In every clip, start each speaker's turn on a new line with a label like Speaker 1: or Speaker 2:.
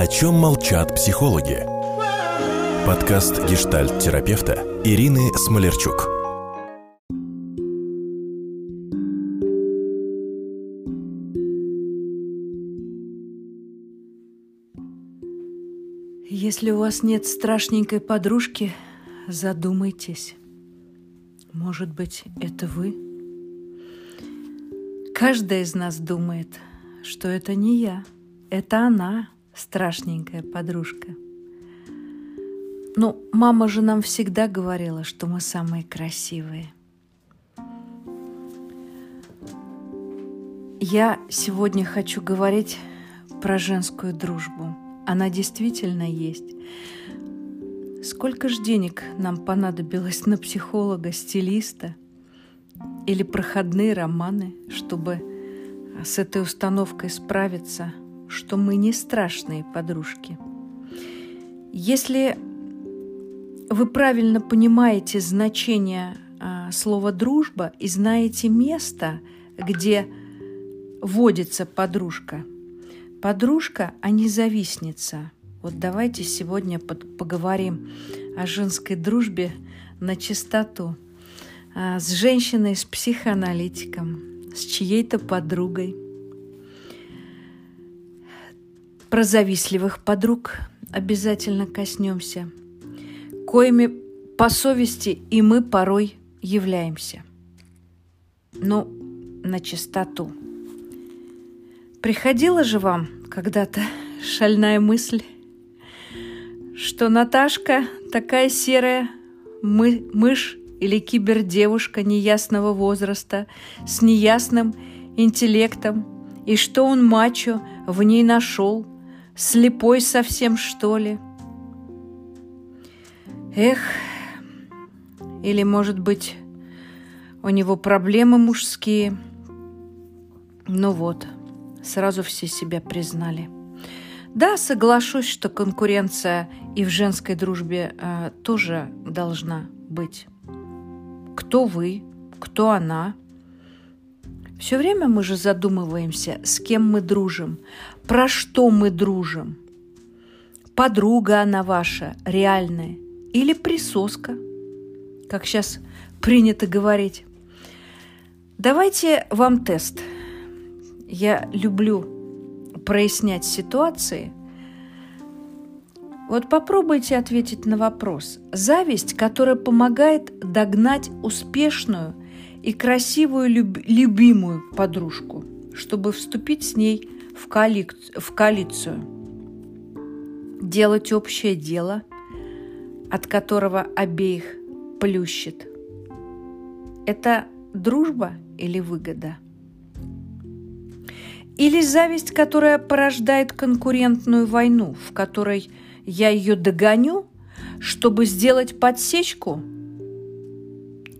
Speaker 1: О чем молчат психологи? Подкаст гештальт-терапевта Ирины Смолерчук.
Speaker 2: Если у вас нет страшненькой подружки, задумайтесь. Может быть, это вы? Каждая из нас думает, что это не я, это она, страшненькая подружка. Ну, мама же нам всегда говорила, что мы самые красивые. Я сегодня хочу говорить про женскую дружбу. Она действительно есть. Сколько же денег нам понадобилось на психолога, стилиста или проходные романы, чтобы с этой установкой справиться, что мы не страшные подружки. Если вы правильно понимаете значение а, слова дружба и знаете место, где водится подружка. Подружка, а не завистница – вот давайте сегодня поговорим о женской дружбе на чистоту. А, с женщиной, с психоаналитиком, с чьей-то подругой. Про завистливых подруг обязательно коснемся, коими по совести и мы порой являемся. Ну, на чистоту. Приходила же вам когда-то шальная мысль что Наташка такая серая мы, мышь или кибердевушка неясного возраста с неясным интеллектом, и что он мачо в ней нашел, слепой совсем что ли. Эх, или, может быть, у него проблемы мужские. Ну вот, сразу все себя признали – да, соглашусь, что конкуренция и в женской дружбе э, тоже должна быть. Кто вы, кто она. Все время мы же задумываемся, с кем мы дружим, про что мы дружим. Подруга она ваша, реальная, или присоска, как сейчас принято говорить. Давайте вам тест. Я люблю прояснять ситуации, вот попробуйте ответить на вопрос. Зависть, которая помогает догнать успешную и красивую люб- любимую подружку, чтобы вступить с ней в, коали- в коалицию. Делать общее дело, от которого обеих плющит. Это дружба или выгода – или зависть, которая порождает конкурентную войну, в которой я ее догоню, чтобы сделать подсечку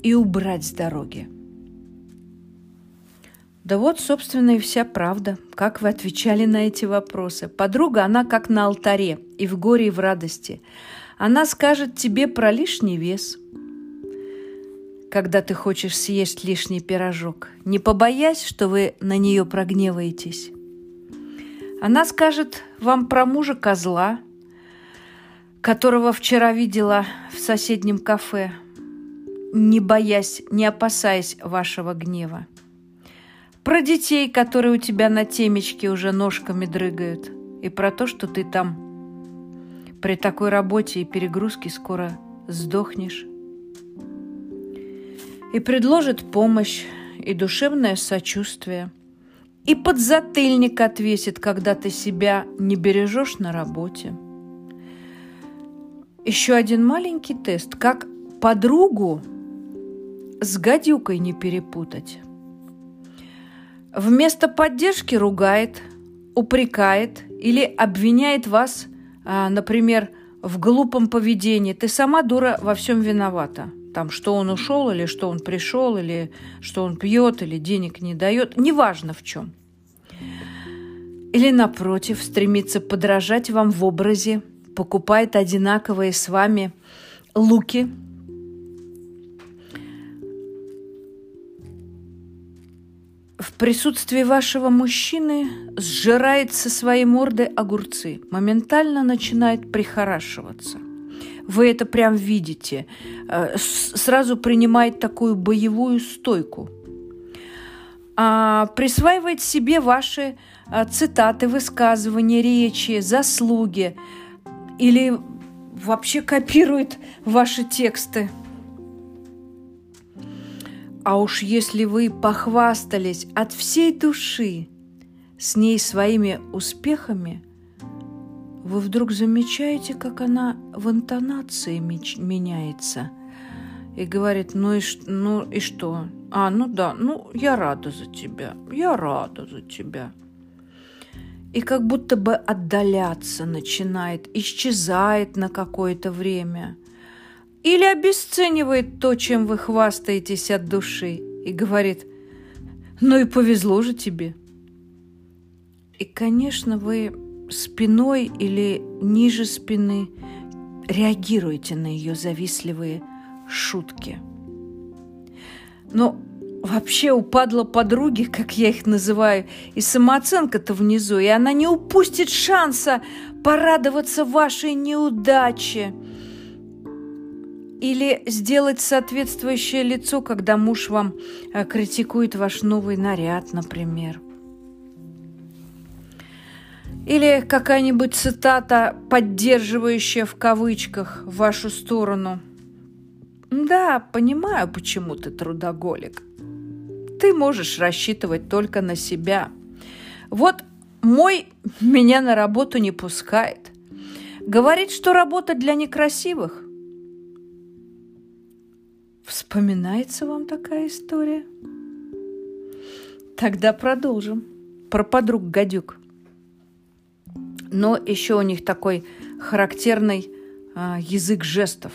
Speaker 2: и убрать с дороги. Да вот, собственно, и вся правда, как вы отвечали на эти вопросы. Подруга, она как на алтаре, и в горе, и в радости. Она скажет тебе про лишний вес – когда ты хочешь съесть лишний пирожок, не побоясь, что вы на нее прогневаетесь. Она скажет вам про мужа козла, которого вчера видела в соседнем кафе, не боясь, не опасаясь вашего гнева. Про детей, которые у тебя на темечке уже ножками дрыгают, и про то, что ты там при такой работе и перегрузке скоро сдохнешь и предложит помощь и душевное сочувствие, и подзатыльник отвесит, когда ты себя не бережешь на работе. Еще один маленький тест, как подругу с гадюкой не перепутать. Вместо поддержки ругает, упрекает или обвиняет вас, а, например, в глупом поведении. Ты сама дура во всем виновата – там, что он ушел, или что он пришел, или что он пьет, или денег не дает, неважно в чем. Или, напротив, стремится подражать вам в образе, покупает одинаковые с вами луки, присутствии вашего мужчины сжирает со своей морды огурцы, моментально начинает прихорашиваться. Вы это прям видите. Э, сразу принимает такую боевую стойку. А, присваивает себе ваши а, цитаты, высказывания, речи, заслуги или вообще копирует ваши тексты. А уж если вы похвастались от всей души с ней своими успехами, вы вдруг замечаете, как она в интонации меняется и говорит, ну и, ну и что? А, ну да, ну я рада за тебя, я рада за тебя. И как будто бы отдаляться начинает, исчезает на какое-то время – или обесценивает то, чем вы хвастаетесь от души, и говорит, ну и повезло же тебе. И, конечно, вы спиной или ниже спины реагируете на ее завистливые шутки. Но вообще упадла подруги, как я их называю, и самооценка-то внизу, и она не упустит шанса порадоваться вашей неудаче – или сделать соответствующее лицо, когда муж вам э, критикует ваш новый наряд, например. Или какая-нибудь цитата, поддерживающая в кавычках вашу сторону. Да, понимаю, почему ты трудоголик. Ты можешь рассчитывать только на себя. Вот мой меня на работу не пускает. Говорит, что работа для некрасивых. Вспоминается вам такая история? Тогда продолжим. Про подруг гадюк. Но еще у них такой характерный а, язык жестов,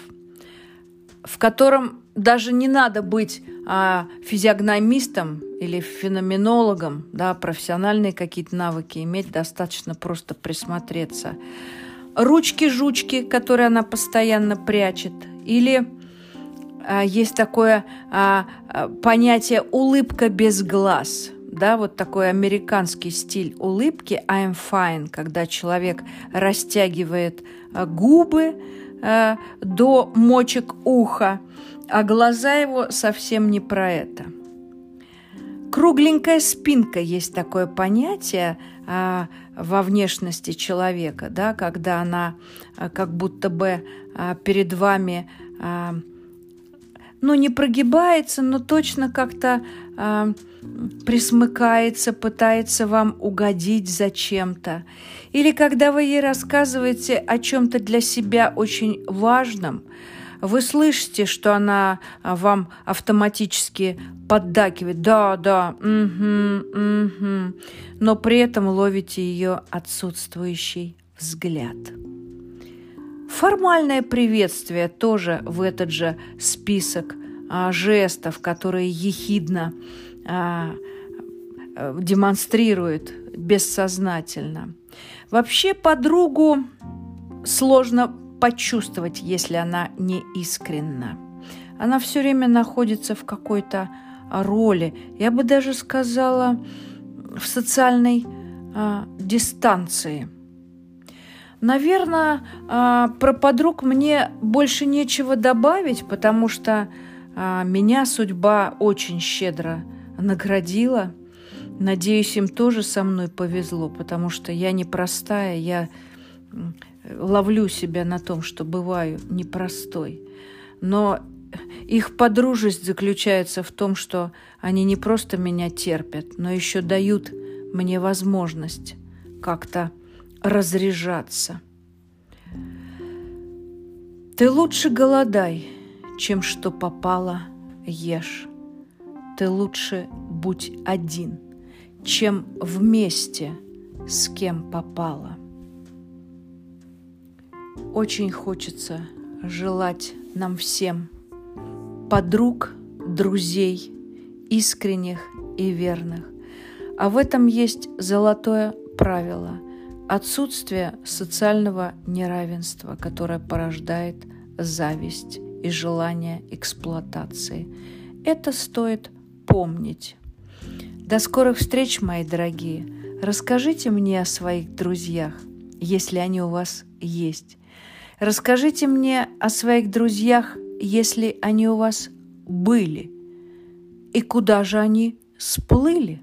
Speaker 2: в котором даже не надо быть а, физиогномистом или феноменологом, да, профессиональные какие-то навыки иметь, достаточно просто присмотреться. Ручки-жучки, которые она постоянно прячет, или есть такое а, а, понятие улыбка без глаз. Да, вот такой американский стиль улыбки I'm fine, когда человек растягивает губы до мочек уха, а глаза его совсем не про это. Кругленькая спинка есть такое понятие а, во внешности человека, да, когда она а, как будто бы а, перед вами а, ну, не прогибается, но точно как-то э, присмыкается, пытается вам угодить зачем-то. Или когда вы ей рассказываете о чем-то для себя очень важном, вы слышите, что она а, вам автоматически поддакивает, да, да, угу, угу, но при этом ловите ее отсутствующий взгляд. Формальное приветствие тоже в этот же список а, жестов, которые ехидно а, а, демонстрирует бессознательно. Вообще подругу сложно почувствовать, если она не искренна. Она все время находится в какой-то роли, я бы даже сказала, в социальной а, дистанции – Наверное, а, про подруг мне больше нечего добавить, потому что а, меня судьба очень щедро наградила. Надеюсь, им тоже со мной повезло, потому что я непростая, я ловлю себя на том, что бываю непростой. Но их подружесть заключается в том, что они не просто меня терпят, но еще дают мне возможность как-то разряжаться. Ты лучше голодай, чем что попало ешь. Ты лучше будь один, чем вместе с кем попало. Очень хочется желать нам всем подруг, друзей, искренних и верных. А в этом есть золотое правило – Отсутствие социального неравенства, которое порождает зависть и желание эксплуатации. Это стоит помнить. До скорых встреч, мои дорогие. Расскажите мне о своих друзьях, если они у вас есть. Расскажите мне о своих друзьях, если они у вас были. И куда же они сплыли?